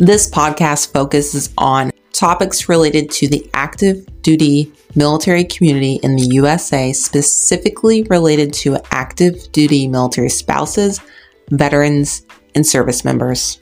This podcast focuses on topics related to the active duty military community in the USA, specifically related to active duty military spouses, veterans, and service members.